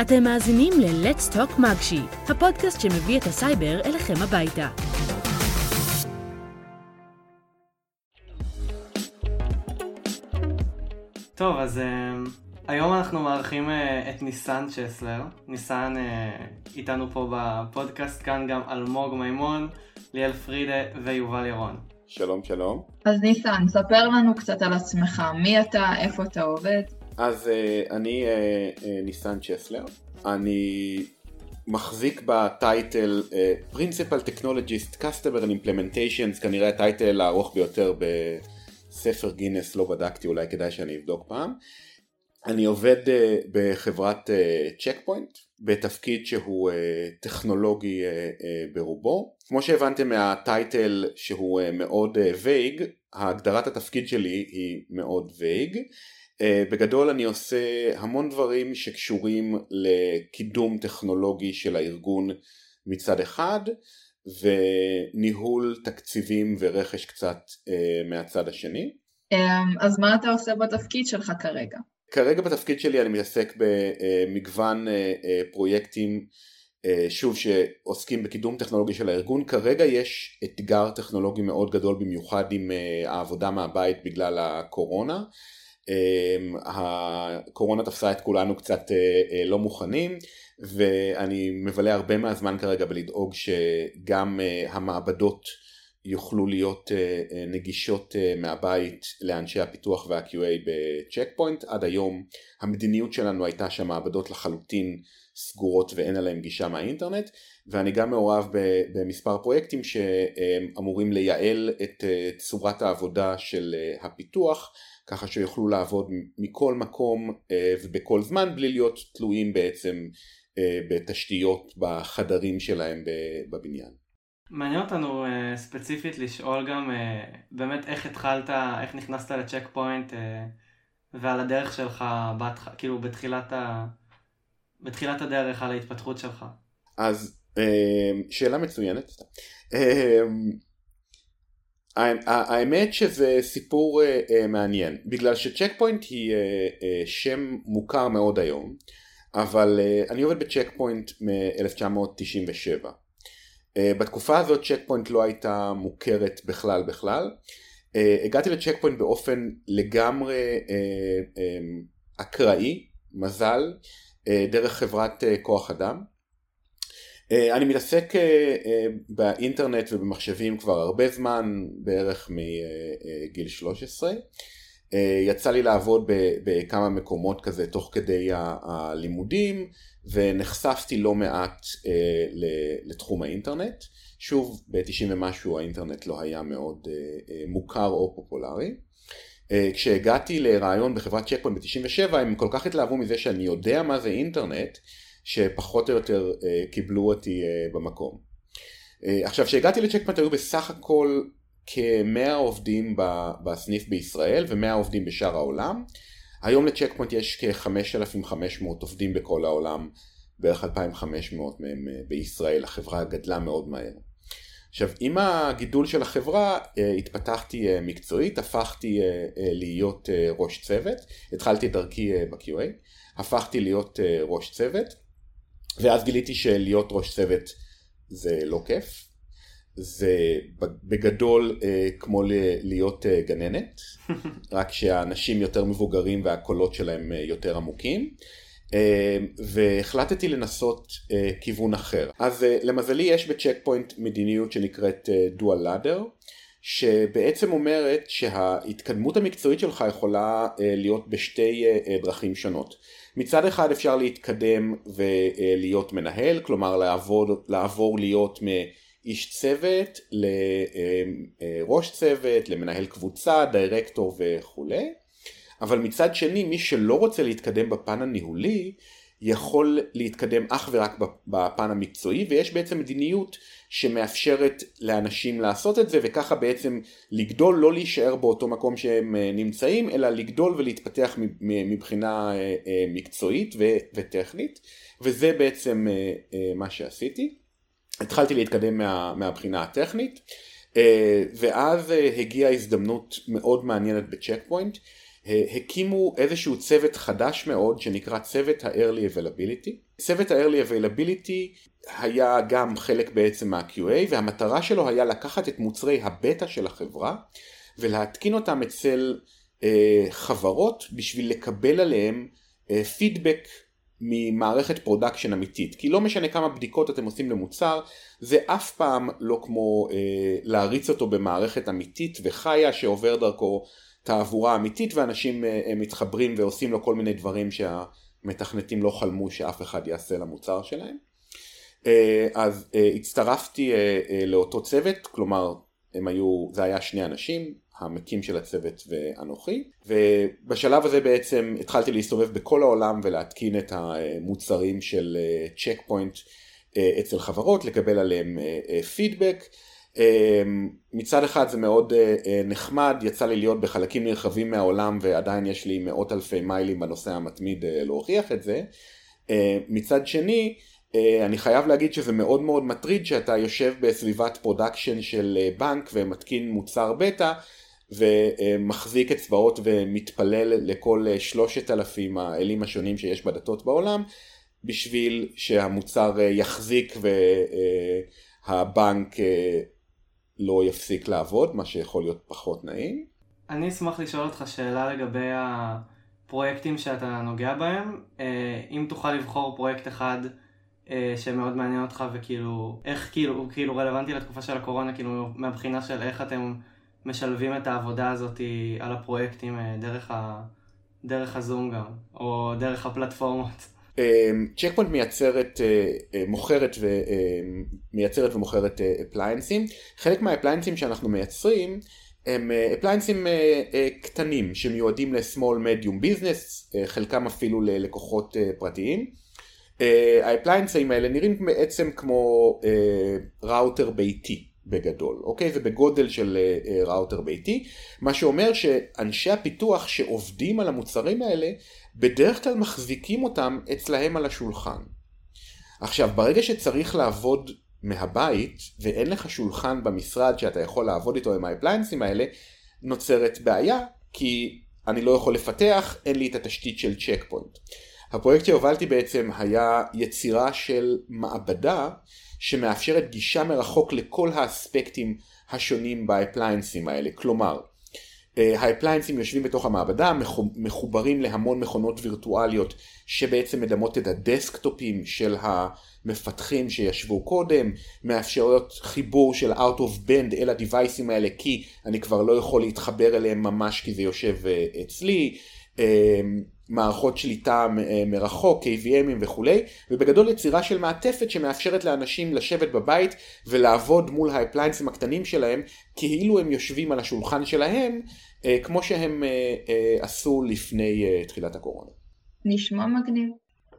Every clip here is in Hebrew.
אתם מאזינים ל-Let's Talk מגשי, הפודקאסט שמביא את הסייבר אליכם הביתה. טוב, אז אה, היום אנחנו מארחים אה, את ניסן צ'סלר. ניסן אה, איתנו פה בפודקאסט, כאן גם אלמוג מימון, ליאל פרידה ויובל ירון. שלום, שלום. אז ניסן, ספר לנו קצת על עצמך, מי אתה, איפה אתה עובד? אז אה, אני אה, אה, ניסן צ'סלר, אני מחזיק בטייטל Principal Technologist Customer and Implementations, כנראה הטייטל הארוך ביותר בספר גינס, לא בדקתי, אולי כדאי שאני אבדוק פעם. אני עובד בחברת צ'ק פוינט, בתפקיד שהוא טכנולוגי ברובו. כמו שהבנתם מהטייטל שהוא מאוד vague, הגדרת התפקיד שלי היא מאוד וייג. Uh, בגדול אני עושה המון דברים שקשורים לקידום טכנולוגי של הארגון מצד אחד וניהול תקציבים ורכש קצת uh, מהצד השני. Um, אז מה אתה עושה בתפקיד שלך כרגע? כרגע בתפקיד שלי אני מתעסק במגוון uh, פרויקטים שוב שעוסקים בקידום טכנולוגי של הארגון. כרגע יש אתגר טכנולוגי מאוד גדול במיוחד עם העבודה מהבית בגלל הקורונה. אמ, הקורונה תפסה את כולנו קצת אה, אה, לא מוכנים ואני מבלה הרבה מהזמן כרגע בלדאוג שגם אה, המעבדות יוכלו להיות נגישות מהבית לאנשי הפיתוח וה-QA בצ'ק פוינט עד היום המדיניות שלנו הייתה שהמעבדות לחלוטין סגורות ואין עליהן גישה מהאינטרנט ואני גם מעורב במספר פרויקטים שאמורים לייעל את צורת העבודה של הפיתוח ככה שיוכלו לעבוד מכל מקום אה, ובכל זמן בלי להיות תלויים בעצם אה, בתשתיות בחדרים שלהם בבניין. מעניין אותנו uh, ספציפית לשאול גם באמת איך התחלת, איך נכנסת לצ'ק פוינט ועל הדרך שלך. כאילו בתחילת, ה... בתחילת הדרך, על ההתפתחות שלך. אז שאלה מצוינת. האמת שזה סיפור אה, אה, מעניין. בגלל שצ'ק פוינט היא אה, שם מוכר מאוד היום אבל אני עובד בצ'ק פוינט מ-1997. אה, בתקופה הזאת צ'ק פוינט לא הייתה מוכרת בכלל בכלל. הגעתי לצ'ק פוינט באופן לגמרי אקראי מזל דרך חברת כוח אדם. אה, אני מתעסק אה, אה, באינטרנט ובמחשבים כבר הרבה זמן, בערך מגיל 13. יצא לי לעבוד בכמה מקומות כזה תוך כדי הלימודים ונחשפתי לא מעט לתחום האינטרנט. שוב, ב-90 ומשהו האינטרנט לא היה מאוד מוכר או פופולרי. כשהגעתי לראיון בחברת צ'ק פוינט ב-97 הם כל כך התלהבו מזה שאני יודע מה זה אינטרנט שפחות או יותר אה, קיבלו אותי אה, במקום. אה, עכשיו כשהגעתי לצ'ק פוינט היו בסך הכל כמאה עובדים בסניף בישראל ומאה עובדים בשאר העולם. היום לצ'ק פוינט יש כ-5500 עובדים בכל העולם, בערך 2500 מהם בישראל, החברה גדלה מאוד מהר. עכשיו עם הגידול של החברה התפתחתי מקצועית, הפכתי להיות ראש צוות, התחלתי את דרכי ב-QA, הפכתי להיות ראש צוות ואז גיליתי שלהיות ראש צוות זה לא כיף, זה בגדול אה, כמו להיות אה, גננת, רק שהאנשים יותר מבוגרים והקולות שלהם אה, יותר עמוקים. אה, והחלטתי לנסות אה, כיוון אחר. אז אה, למזלי יש בצ'ק פוינט מדיניות שנקראת דואל לאדר, שבעצם אומרת שההתקדמות המקצועית שלך יכולה להיות בשתי דרכים שונות. מצד אחד אפשר להתקדם ולהיות מנהל, כלומר לעבור, לעבור להיות מאיש צוות לראש צוות, למנהל קבוצה, דירקטור וכולי, אבל מצד שני מי שלא רוצה להתקדם בפן הניהולי יכול להתקדם אך ורק בפן המקצועי ויש בעצם מדיניות שמאפשרת לאנשים לעשות את זה וככה בעצם לגדול לא להישאר באותו מקום שהם אה, נמצאים אלא לגדול ולהתפתח מבחינה אה, אה, מקצועית וטכנית וזה בעצם מה שעשיתי. התחלתי להתקדם מה, מהבחינה הטכנית ואז הגיעה הזדמנות מאוד מעניינת בצ'ק פוינט הקימו איזשהו צוות חדש מאוד שנקרא צוות ה-early availability. צוות ה-early availability היה גם חלק בעצם מה-QA והמטרה שלו היה לקחת את מוצרי הבטא של החברה ולהתקין אותם אצל אה, חברות בשביל לקבל עליהם אה, פידבק ממערכת production אמיתית כי לא משנה כמה בדיקות אתם עושים למוצר זה אף פעם לא כמו אה, להריץ אותו במערכת אמיתית וחיה שעובר דרכו תעבורה אמיתית ואנשים אה, מתחברים ועושים לו כל מיני דברים שהמתכנתים לא חלמו שאף אחד יעשה למוצר שלהם. אה, אז אה, הצטרפתי אה, לאותו צוות כלומר הם היו זה היה שני אנשים המקים של הצוות ואנוכי ובשלב הזה בעצם התחלתי להסתובב בכל העולם ולהתקין את המוצרים של צ'ק פוינט אצל חברות לקבל עליהם פידבק מצד אחד זה מאוד נחמד יצא לי להיות בחלקים נרחבים מהעולם ועדיין יש לי מאות אלפי מיילים בנושא המתמיד להוכיח את זה. מצד שני אני חייב להגיד שזה מאוד מאוד מטריד שאתה יושב בסביבת production של בנק ומתקין מוצר בטא ומחזיק אצבעות ומתפלל לכל שלושת אלפים האלים השונים שיש בדתות בעולם בשביל שהמוצר יחזיק והבנק לא יפסיק לעבוד, מה שיכול להיות פחות נעים. אני אשמח לשאול אותך שאלה לגבי הפרויקטים שאתה נוגע בהם. אם תוכל לבחור פרויקט אחד שמאוד מעניין אותך וכאילו איך כאילו הוא כאילו רלוונטי לתקופה של הקורונה כאילו מהבחינה של איך אתם משלבים את העבודה הזאת על הפרויקטים אה, דרך, ה... דרך הזום גם, או דרך הפלטפורמות. צ'ק פוינט מייצרת, אה, אה, מוכרת ומייצרת ומוכרת אפליינסים. חלק מהאפליינסים שאנחנו מייצרים הם אפליינסים קטנים שמיועדים ל-small medium business, חלקם אפילו ללקוחות פרטיים. ה appliance ים האלה נראים בעצם כמו ראוטר ביתי. בגדול, אוקיי? זה בגודל של ראוטר ביתי, מה שאומר שאנשי הפיתוח שעובדים על המוצרים האלה, בדרך כלל מחזיקים אותם אצלהם על השולחן. עכשיו, ברגע שצריך לעבוד מהבית, ואין לך שולחן במשרד שאתה יכול לעבוד איתו עם ה appliance ים האלה, נוצרת בעיה, כי אני לא יכול לפתח, אין לי את התשתית של צ'ק פוינט. הפרויקט שהובלתי בעצם היה יצירה של מעבדה שמאפשרת גישה מרחוק לכל האספקטים השונים ב appliance ים האלה. כלומר, ה appliance ים יושבים בתוך המעבדה, מחוברים להמון מכונות וירטואליות שבעצם מדמות את ה desktop ים של המפתחים שישבו קודם, מאפשרות חיבור של out of band אל ה device ים האלה כי אני כבר לא יכול להתחבר אליהם ממש כי זה יושב אה, אצלי. אה, מערכות שליטה אה, מרחוק, KVM ים וכולי, ובגדול יצירה של מעטפת שמאפשרת לאנשים לשבת בבית ולעבוד מול ה appliance ים הקטנים שלהם, כאילו הם יושבים על השולחן שלהם, אה, כמו שהם אה, עשו לפני תחילת הקורונה. נשמע מגניב.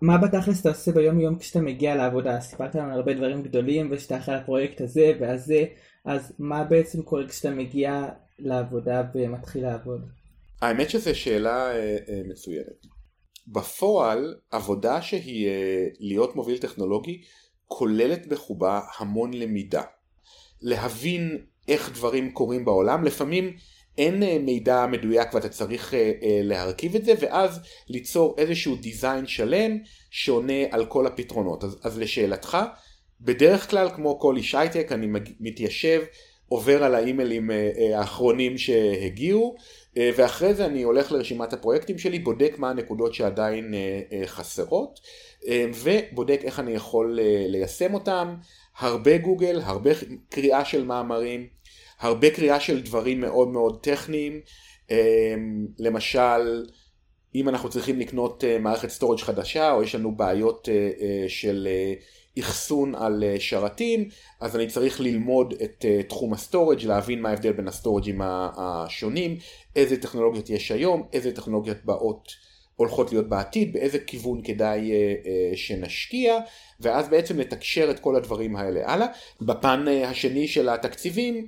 מה בתכלס אתה עושה ביום יום כשאתה מגיע לעבודה? סיפרת לנו הרבה דברים גדולים ושאתה אחרי הפרויקט הזה והזה, אז מה בעצם קורה כשאתה מגיע לעבודה ומתחיל לעבוד? האמת שזו שאלה אה, אה, מצוינת. בפועל עבודה שהיא אה, להיות מוביל טכנולוגי כוללת בחובה המון למידה. להבין איך דברים קורים בעולם, לפעמים אין מידע מדויק ואתה צריך להרכיב את זה ואז ליצור איזשהו דיזיין שלם שעונה על כל הפתרונות. אז, אז לשאלתך, בדרך כלל כמו כל איש הייטק אני מתיישב, עובר על האימיילים האחרונים שהגיעו אה, ואחרי זה אני הולך לרשימת הפרויקטים שלי, בודק מה הנקודות שעדיין אה, אה, חסרות ובודק איך אני יכול ליישם אותם, הרבה גוגל, הרבה קריאה של מאמרים, הרבה קריאה של דברים מאוד מאוד טכניים, למשל אם אנחנו צריכים לקנות מערכת storage חדשה או יש לנו בעיות של אחסון על אה, שרתים, אז אני צריך ללמוד את אה, תחום ה storage, להבין מה ההבדל בין ה storage ים השונים, איזה טכנולוגיות יש היום, איזה טכנולוגיות באות הולכות להיות בעתיד, באיזה כיוון כדאי אה, שנשקיע, ואז בעצם לתקשר את כל הדברים האלה הלאה. בפן השני של התקציבים,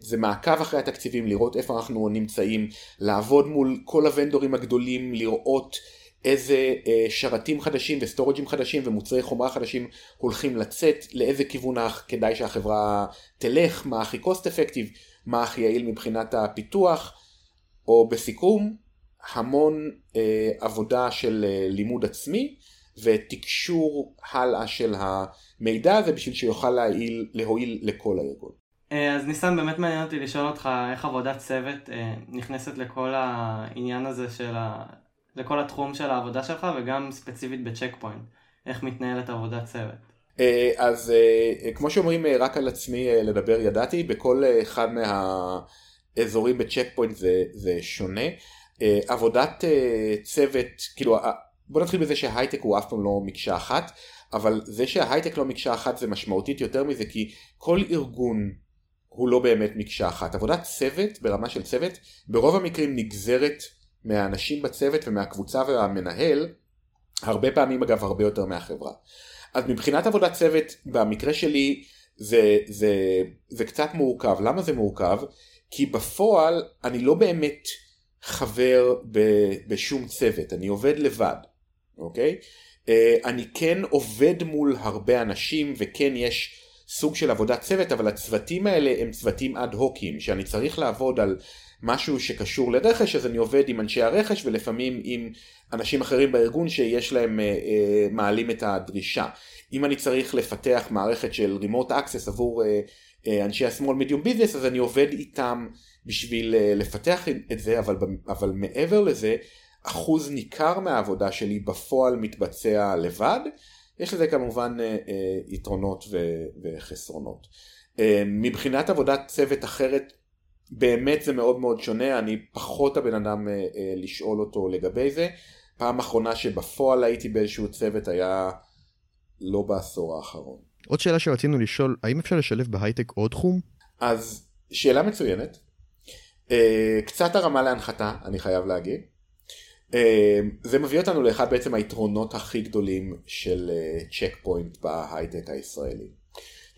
זה מעקב אחרי התקציבים, לראות איפה אנחנו נמצאים, לעבוד מול כל הוונדורים הגדולים, לראות איזה אה, שרתים חדשים וסטורג'ים חדשים ומוצרי חומרה חדשים הולכים לצאת, לאיזה כיוון כדאי שהחברה תלך, מה הכי cost effective, מה הכי יעיל מבחינת הפיתוח, או בסיכום, המון אה, עבודה של אה, לימוד עצמי ותקשור הלאה של המידע הזה בשביל שיוכל להועיל, להועיל לכל הארגון. אה, אז ניסן, באמת מעניין אותי לשאול אותך איך עבודת צוות אה, נכנסת לכל העניין הזה של ה... לכל התחום של העבודה שלך וגם ספציפית בצ'ק פוינט, איך מתנהלת עבודת צוות. אה, אז כמו שאומרים רק על עצמי לדבר ידעתי, בכל אחד מהאזורים בצ'ק פוינט זה, זה שונה. עבודת צוות, כאילו בוא נתחיל בזה שההייטק הוא אף פעם לא מקשה אחת, אבל זה שההייטק לא מקשה אחת זה משמעותית יותר מזה כי כל ארגון הוא לא באמת מקשה אחת. עבודת צוות ברמה של צוות ברוב המקרים נגזרת מהאנשים בצוות ומהקבוצה והמנהל, הרבה פעמים אגב הרבה יותר מהחברה. אז מבחינת עבודת צוות במקרה שלי זה, זה, זה קצת מורכב. למה זה מורכב? כי בפועל אני לא באמת חבר ב, בשום צוות, אני עובד לבד, אוקיי? אה, אני כן עובד מול הרבה אנשים וכן יש סוג של עבודת צוות, אבל הצוותים האלה הם צוותים אד הוקים, שאני צריך לעבוד על משהו שקשור לרכש, אז אני עובד עם אנשי הרכש ולפעמים עם אנשים אחרים בארגון שיש להם, אה, אה, מעלים את הדרישה. אם אני צריך לפתח מערכת של remote access עבור אה, אנשי ה-small medium business, אז אני עובד איתם בשביל לפתח את זה, אבל, אבל מעבר לזה, אחוז ניכר מהעבודה שלי בפועל מתבצע לבד. יש לזה כמובן יתרונות וחסרונות. מבחינת עבודת צוות אחרת, באמת זה מאוד מאוד שונה, אני פחות הבן אדם לשאול אותו לגבי זה. פעם אחרונה שבפועל הייתי באיזשהו צוות היה לא בעשור האחרון. עוד שאלה שרצינו לשאול, האם אפשר לשלב בהייטק עוד תחום? אז שאלה מצוינת. קצת הרמה להנחתה, אני חייב להגיד. אמ, זה מביא אותנו לאחד בעצם היתרונות הכי גדולים של צ'ק אה, פוינט בהייטק הישראלי.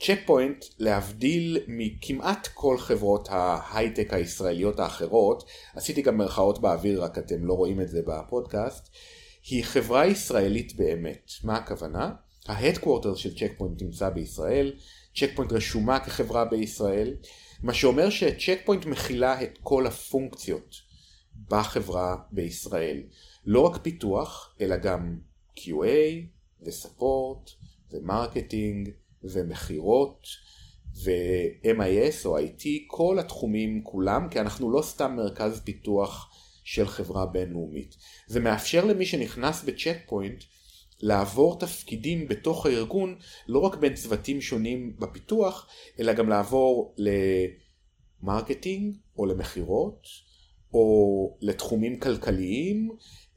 צ'ק להבדיל מכמעט כל חברות ההייטק הישראליות האחרות, עשיתי גם מרכאות באוויר רק אתם לא רואים את זה בפודקאסט, היא חברה ישראלית באמת. מה הכוונה? ה headquarter של צ'ק פוינט נמצא בישראל, צ'ק פוינט רשומה כחברה בישראל, מה שאומר שצ'ק פוינט מכילה את כל הפונקציות בחברה בישראל. לא רק פיתוח, אלא גם QA ו support ו marketing ומכירות ו-MIS או IT, כל התחומים כולם, כי אנחנו לא סתם מרכז פיתוח של חברה בינלאומית. זה מאפשר למי שנכנס בצ'ק פוינט לעבור תפקידים בתוך הארגון, לא רק בין צוותים שונים בפיתוח, אלא גם לעבור ל marketing או למכירות או לתחומים כלכליים,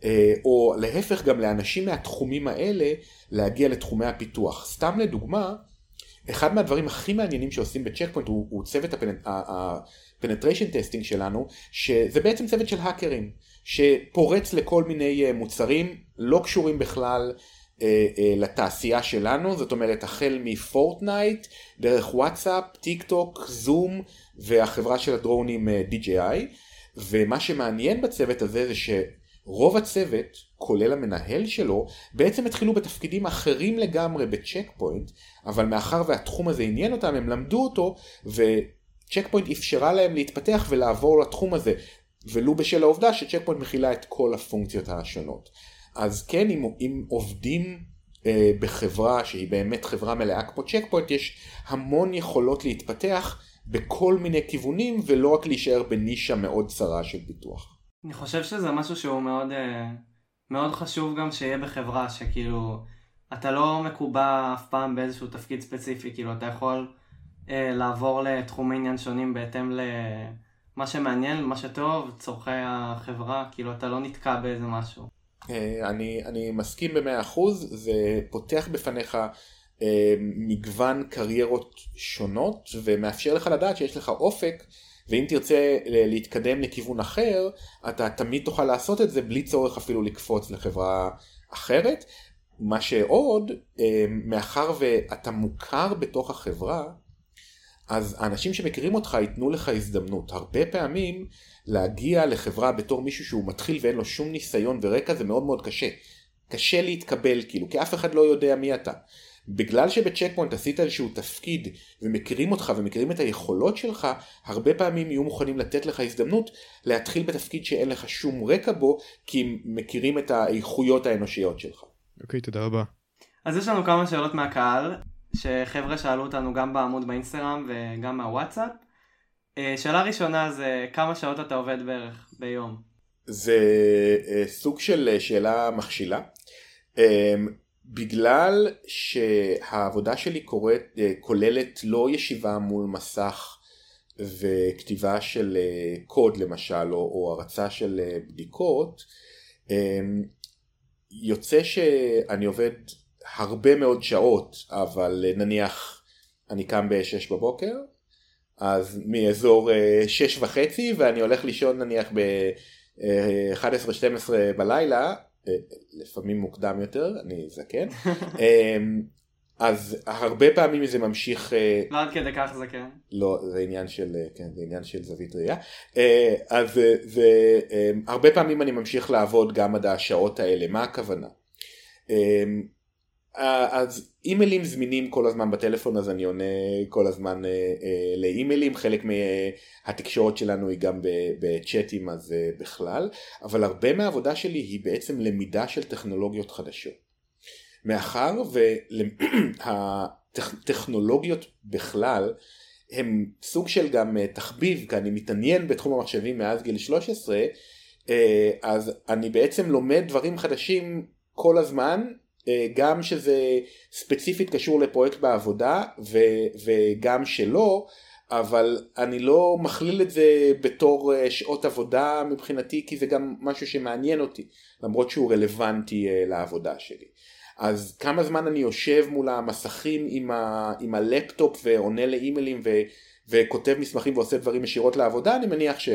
אה, או להפך גם לאנשים מהתחומים האלה להגיע לתחומי הפיתוח. סתם לדוגמה, אחד מהדברים הכי מעניינים שעושים בצ'ק פוינט הוא, הוא צוות ה penetration testing שלנו, שזה בעצם צוות של האקרים, שפורץ לכל מיני אה, מוצרים לא קשורים בכלל אה, לתעשייה שלנו, זאת אומרת החל מפורטנייט, דרך וואטסאפ, טיק טוק, זום והחברה של הדרונים DJI. ומה שמעניין בצוות הזה זה שרוב הצוות, כולל המנהל שלו, בעצם התחילו בתפקידים אחרים לגמרי בצ'ק פוינט, אבל מאחר והתחום הזה עניין אותם, הם למדו אותו, וצ'ק פוינט אפשרה להם להתפתח ולעבור לתחום הזה, ולו בשל העובדה שצ'ק פוינט מכילה את כל הפונקציות השונות. אז כן, אם, אם עובדים אה, בחברה שהיא באמת חברה מלאה כמו צ'ק פוינט, יש המון יכולות להתפתח. בכל מיני כיוונים ולא רק להישאר בנישה מאוד צרה של פיתוח. אני חושב שזה משהו שהוא מאוד, אה, מאוד חשוב גם שיהיה בחברה, שכאילו אתה לא מקובע אף פעם באיזשהו תפקיד ספציפי, כאילו אתה יכול אה, לעבור לתחומי עניין שונים בהתאם למה שמעניין, מה שטוב, צורכי החברה, כאילו אתה לא נתקע באיזה משהו. אה, אני, אני מסכים במאה אחוז, זה פותח בפניך אה, מגוון קריירות שונות ומאפשר לך לדעת שיש לך אופק ואם תרצה להתקדם לכיוון אחר אתה תמיד תוכל לעשות את זה בלי צורך אפילו לקפוץ לחברה אחרת. מה שעוד, אה, מאחר ואתה מוכר בתוך החברה, אז האנשים שמכירים אותך ייתנו לך הזדמנות. הרבה פעמים להגיע לחברה בתור מישהו שהוא מתחיל ואין לו שום ניסיון ורקע זה מאוד מאוד קשה. קשה להתקבל כאילו, כי אף אחד לא יודע מי אתה. בגלל שבצ'ק פוינט עשית איזשהו תפקיד ומכירים אותך ומכירים את היכולות שלך, הרבה פעמים יהיו מוכנים לתת לך הזדמנות להתחיל בתפקיד שאין לך שום רקע בו, כי הם מכירים את האיכויות האנושיות שלך. אוקיי, תודה רבה. אז יש לנו כמה שאלות מהקהל, שחבר'ה שאלו אותנו גם בעמוד באינסטגרם וגם מהוואטסאפ. אה, שאלה ראשונה זה כמה שעות אתה עובד בערך ביום? זה אה, סוג של אה, שאלה מכשילה. בגלל שהעבודה שלי קוראת, כוללת לא ישיבה מול מסך וכתיבה של קוד למשל, או, או הרצה של בדיקות, יוצא שאני עובד הרבה מאוד שעות, אבל אבל אני קם ב-6 בבוקר, אז מאזור 6 וחצי ואני הולך לישון נניח ב-11-12 בלילה, לפעמים מוקדם יותר, אני זקן, אז הרבה פעמים זה ממשיך... לא עד כדי כך זקן. לא, זה עניין של, כן, זה עניין של זווית ראייה. אז זה, הרבה פעמים אני ממשיך לעבוד גם עד השעות האלה, מה הכוונה? אז אימיילים זמינים כל הזמן בטלפון אז אני עונה כל הזמן אה, אה, לאימיילים חלק מהתקשורת שלנו היא גם בצ'אטים אז אה, בכלל אבל הרבה מהעבודה שלי היא בעצם למידה של טכנולוגיות חדשות. מאחר והטכנולוגיות בכלל הם סוג של גם תחביב כי אני מתעניין בתחום המחשבים מאז גיל 13 אז אני בעצם לומד דברים חדשים כל הזמן אה, גם שזה ספציפית קשור לפרויקט בעבודה ו, וגם שלא, אבל אני לא מכליל את זה בתור אה, שעות עבודה מבחינתי כי זה גם משהו שמעניין אותי למרות שהוא רלוונטי אה, לעבודה שלי. אז כמה זמן אני יושב מול המסכים עם, ה, עם הלפטופ ועונה לאימיילים ו, וכותב מסמכים ועושה דברים ישירות לעבודה אני מניח ש...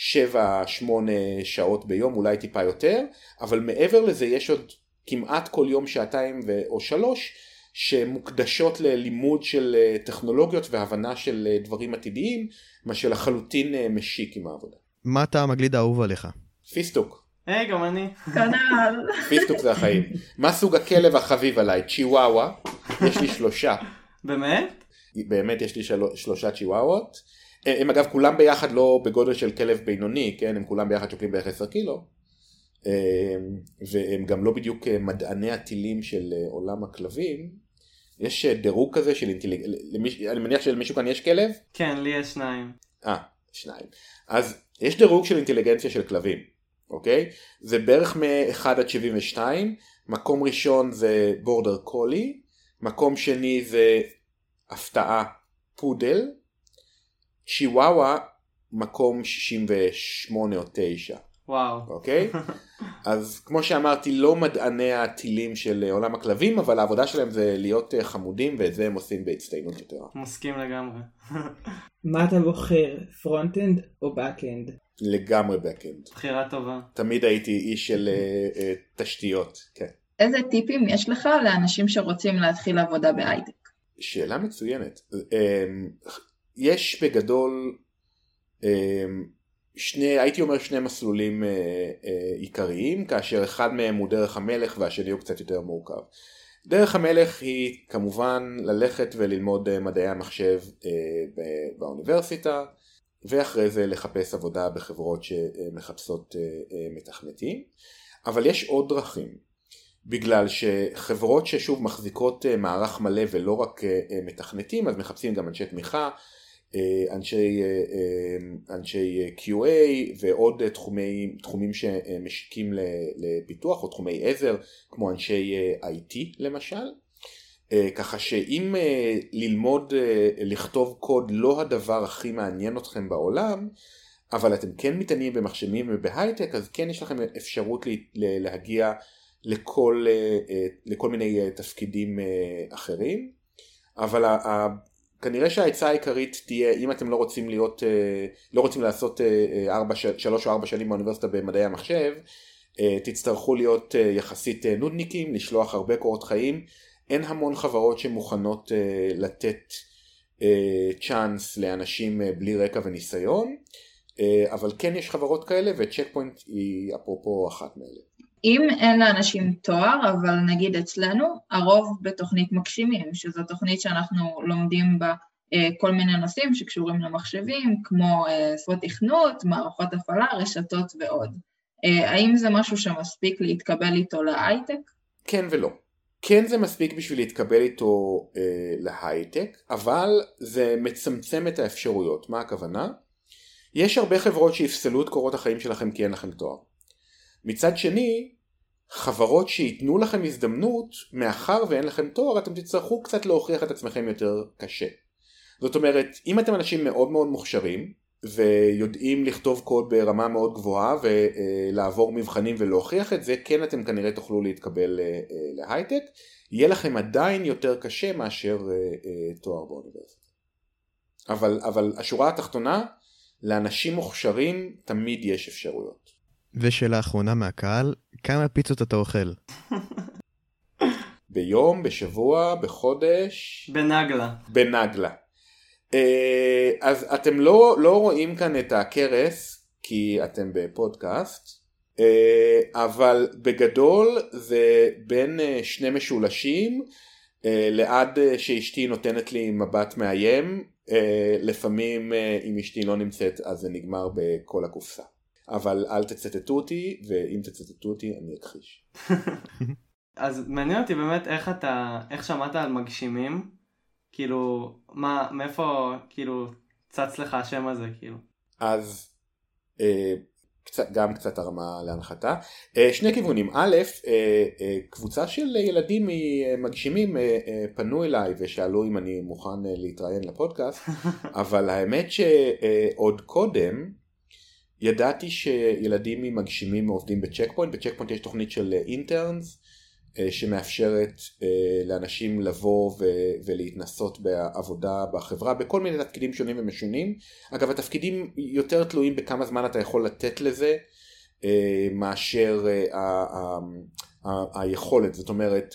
שבע, שמונה שעות ביום, אולי טיפה יותר, אבל מעבר לזה יש עוד כמעט כל יום שעתיים או שלוש שמוקדשות ללימוד של אה, טכנולוגיות והבנה של אה, דברים עתידיים, מה שלחלוטין אה, משיק עם העבודה. מה אתה המגליד האהוב עליך? פיסטוק. היי, גם אני. כנ"ל. פיסטוק זה החיים. מה סוג הכלב החביב עליי? צ'יוואווה. יש לי שלושה. באמת? באמת יש לי של... שלושה צ'יוואוות. הם אגב כולם ביחד לא בגודל של כלב בינוני, כן? הם כולם ביחד שוקלים בערך 10 קילו. אמ, והם גם לא בדיוק אה, מדעני הטילים של אה, עולם הכלבים. יש אה, דירוג כזה של אינטליגנציה, אני מניח שלמישהו כאן יש כלב? כן, לי יש שניים. אה, שניים. אז יש דירוג של אינטליגנציה של כלבים, אוקיי? זה בערך מ-1 עד 72, מקום ראשון זה בורדר קולי, מקום שני זה הפתעה פודל, צ'יוואווה מקום 68 או 9. וואו. אוקיי? אז כמו שאמרתי, לא מדעני הטילים של עולם הכלבים, אבל העבודה שלהם זה להיות אה, חמודים, ואת זה הם עושים בהצטיינות יותר. מסכים לגמרי. מה אתה בוחר, front-end או back-end? לגמרי back-end. בחירה טובה. תמיד הייתי איש של uh, uh, תשתיות, כן. איזה טיפים יש לך לאנשים שרוצים להתחיל עבודה בהייטק? שאלה מצוינת. Um, יש בגדול um, שני, הייתי אומר שני מסלולים אה, אה, עיקריים, כאשר אחד מהם הוא דרך המלך והשני הוא קצת יותר מורכב. דרך המלך היא כמובן ללכת וללמוד אה, מדעי המחשב אה, באוניברסיטה, ואחרי זה לחפש עבודה בחברות שמחפשות אה, אה, מתכנתים, אבל יש עוד דרכים. בגלל שחברות ששוב מחזיקות אה, מערך מלא ולא רק אה, מתכנתים אז מחפשים גם אנשי תמיכה אנשי, אה, אה, אנשי QA ועוד תחומי, תחומים שמשיקים לפיתוח או תחומי עזר כמו אנשי IT למשל. ככה שאם ללמוד לכתוב קוד לא הדבר הכי מעניין אתכם בעולם, אבל אתם כן מתעניינים במחשבים ובהייטק, אז כן יש לכם אפשרות להגיע לכל, לכל מיני תפקידים אחרים. אבל כנראה שהעצה העיקרית תהיה אם אתם לא רוצים להיות, אה, לא רוצים לעשות אה, ארבע, שלוש או ארבע שנים באוניברסיטה במדעי המחשב, אה, תצטרכו להיות יחסית נודניקים, לשלוח הרבה קורות חיים. אין המון חברות שמוכנות לתת צ'אנס לאנשים בלי רקע וניסיון, אבל כן יש חברות כאלה וצ'ק פוינט היא אפרופו אחת מאלה. אם אין לאנשים תואר, אבל נגיד אצלנו, הרוב בתוכנית מגשימים, שזו תוכנית שאנחנו לומדים בה אה, כל מיני נושאים שקשורים למחשבים, כמו אה, שפות תכנות, מערכות הפעלה, רשתות ועוד. אה, האם זה משהו שמספיק להתקבל איתו להייטק? כן ולא. כן זה מספיק בשביל להתקבל איתו אה, להייטק, אבל זה מצמצם את האפשרויות. מה הכוונה? יש הרבה חברות שיפסלו את קורות החיים שלכם כי אין לכם תואר. מצד שני, חברות שייתנו לכם הזדמנות, מאחר ואין לכם תואר, אתם תצטרכו קצת להוכיח את עצמכם יותר קשה. זאת אומרת, אם אתם אנשים מאוד מאוד מוכשרים, ויודעים לכתוב קוד ברמה מאוד גבוהה ולעבור מבחנים ולהוכיח את זה, כן אתם כנראה תוכלו להתקבל אה, להייטק. יהיה לכם עדיין יותר קשה מאשר אה, אה, תואר באוניברסיטה. אבל, אבל השורה התחתונה, לאנשים מוכשרים תמיד יש אפשרויות. ושאלה אחרונה מהקהל, כמה פיצות אתה אוכל? ביום, בשבוע, בחודש? בנגלה. בנגלה. אה, אז אתם לא, לא רואים כאן את הכרס, כי אתם בפודקאסט, אה, אבל בגדול זה בין אה, שני משולשים, לעד שאשתי נותנת לי מבט מאיים, לפעמים אם אשתי לא נמצאת אז זה נגמר בכל הקופסה. אבל אל תצטטו אותי, ואם תצטטו אותי אני אכחיש. אז מעניין אותי באמת איך אתה, איך שמעת על מגשימים, כאילו, מה, מאיפה, כאילו, צץ לך השם הזה, כאילו? אז, אה, קצת, גם קצת הרמה להנחתה. אה, שני כיוונים. א', אה, אה, קבוצה של ילדים מגשימים אה, אה, פנו אליי ושאלו אם אני מוכן אה, להתראיין לפודקאסט, אבל האמת שעוד קודם, ידעתי שילדים ממגשימים עובדים בצ'ק פוינט, בצ'ק פוינט יש תוכנית של interns, אה, שמאפשרת אה, לאנשים לבוא ולהתנסות בעבודה בחברה בכל מיני תפקידים שונים ומשונים. אגב התפקידים יותר תלויים בכמה זמן אתה יכול לתת לזה אה, מאשר היכולת, זאת אומרת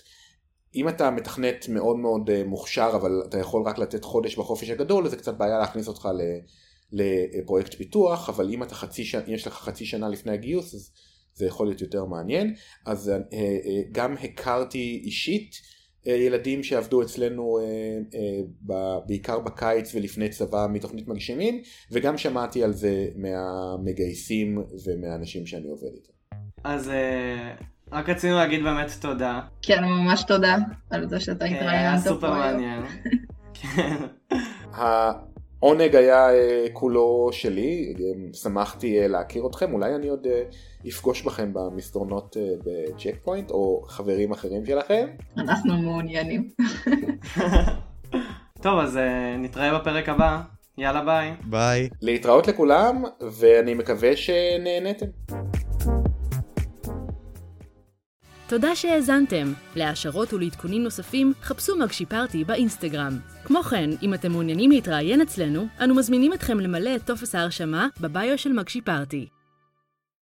אם אתה מתכנת מאוד מאוד מוכשר אבל אתה יכול רק לתת חודש בחופש הגדול זה קצת בעיה להכניס אותך לפרויקט פיתוח אבל אם אתה חצי שנה, יש לך חצי שנה לפני הגיוס אז זה יכול להיות יותר מעניין. אז אה, אה, גם הכרתי אישית אה, ילדים שעבדו אצלנו בעיקר בקיץ ולפני צבא מתוכנית מגשימים, וגם שמעתי על זה מהמגייסים ומהאנשים שאני עובד איתם. אז רק רצינו להגיד באמת תודה. כן, ממש תודה על זה שאתה התראיינת פה היה סופר מעניין. העונג היה אה, כולו שלי, שמחתי אה, להכיר אתכם, אולי אני עוד אפגוש בכם במסדרונות בצ'ק פוינט, או חברים אחרים שלכם. אנחנו מעוניינים. טוב, אז נתראה בפרק הבא, יאללה ביי. ביי. להתראות לכולם, ואני מקווה שנהנתם. תודה שהאזנתם. להעשרות ולעדכונים נוספים, חפשו מגשי פארטי באינסטגרם. כמו כן, אם אתם מעוניינים להתראיין אצלנו, אנו מזמינים אתכם למלא את טופס ההרשמה בביו של מגשי פארטי.